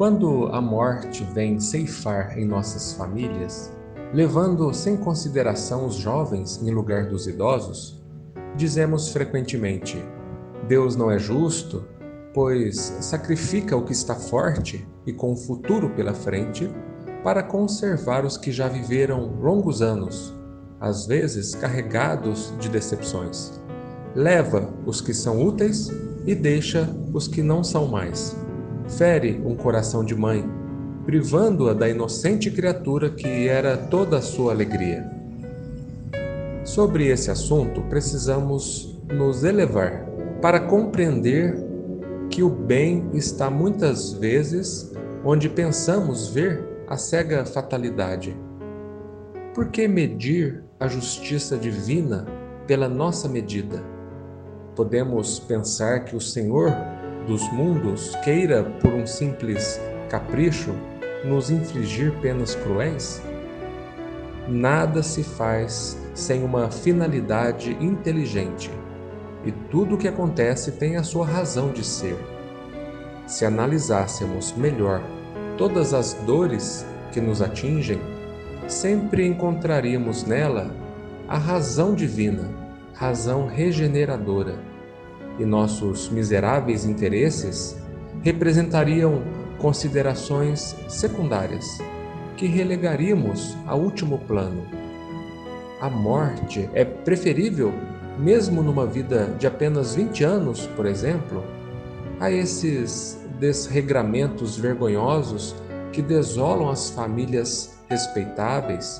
Quando a morte vem ceifar em nossas famílias, levando sem consideração os jovens em lugar dos idosos, dizemos frequentemente: Deus não é justo, pois sacrifica o que está forte e com o futuro pela frente para conservar os que já viveram longos anos, às vezes carregados de decepções. Leva os que são úteis e deixa os que não são mais. Fere um coração de mãe, privando-a da inocente criatura que era toda a sua alegria. Sobre esse assunto, precisamos nos elevar para compreender que o bem está muitas vezes onde pensamos ver a cega fatalidade. Por que medir a justiça divina pela nossa medida? Podemos pensar que o Senhor dos mundos queira, por um simples capricho, nos infligir penas cruéis? Nada se faz sem uma finalidade inteligente, e tudo o que acontece tem a sua razão de ser. Se analisássemos melhor todas as dores que nos atingem, sempre encontraríamos nela a razão divina, razão regeneradora, e nossos miseráveis interesses representariam considerações secundárias que relegaríamos a último plano. A morte é preferível, mesmo numa vida de apenas 20 anos, por exemplo, a esses desregramentos vergonhosos que desolam as famílias respeitáveis,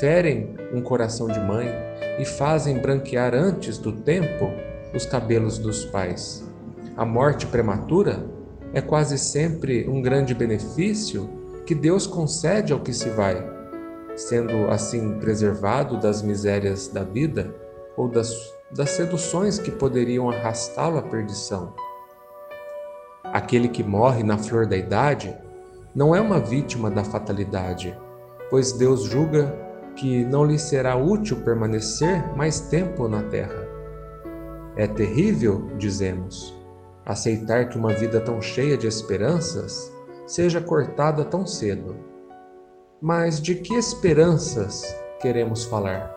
ferem um coração de mãe e fazem branquear antes do tempo os cabelos dos pais. A morte prematura é quase sempre um grande benefício que Deus concede ao que se vai, sendo assim preservado das misérias da vida ou das, das seduções que poderiam arrastá-lo à perdição. Aquele que morre na flor da idade não é uma vítima da fatalidade, pois Deus julga que não lhe será útil permanecer mais tempo na terra. É terrível, dizemos, aceitar que uma vida tão cheia de esperanças seja cortada tão cedo. Mas de que esperanças queremos falar?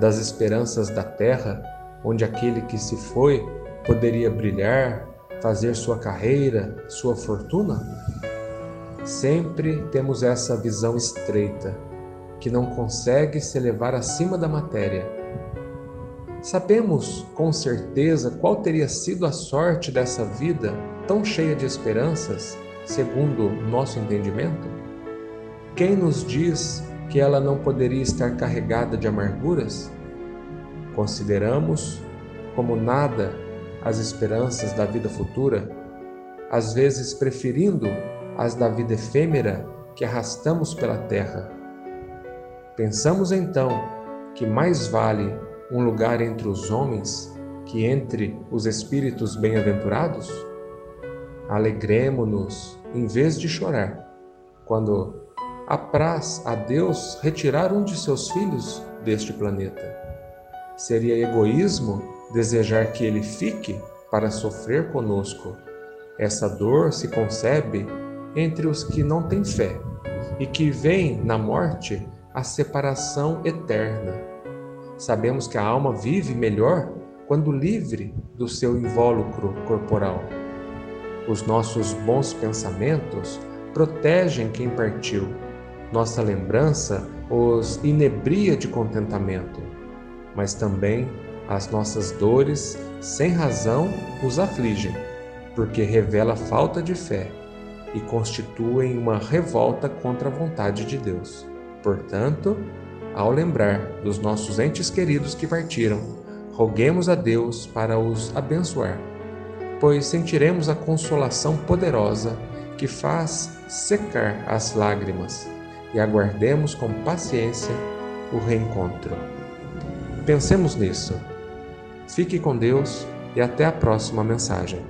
Das esperanças da terra, onde aquele que se foi poderia brilhar, fazer sua carreira, sua fortuna? Sempre temos essa visão estreita, que não consegue se elevar acima da matéria. Sabemos com certeza qual teria sido a sorte dessa vida tão cheia de esperanças, segundo nosso entendimento? Quem nos diz que ela não poderia estar carregada de amarguras? Consideramos como nada as esperanças da vida futura, às vezes preferindo as da vida efêmera que arrastamos pela terra. Pensamos então que mais vale um lugar entre os homens que entre os espíritos bem-aventurados? Alegremo-nos em vez de chorar, quando apraz a Deus retirar um de seus filhos deste planeta. Seria egoísmo desejar que ele fique para sofrer conosco. Essa dor se concebe entre os que não têm fé e que veem na morte a separação eterna. Sabemos que a alma vive melhor quando livre do seu invólucro corporal. Os nossos bons pensamentos protegem quem partiu. Nossa lembrança os inebria de contentamento, mas também as nossas dores, sem razão, os afligem, porque revela falta de fé e constituem uma revolta contra a vontade de Deus. Portanto, ao lembrar dos nossos entes queridos que partiram, roguemos a Deus para os abençoar, pois sentiremos a consolação poderosa que faz secar as lágrimas e aguardemos com paciência o reencontro. Pensemos nisso Fique com Deus e até a próxima mensagem.